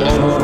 Oh,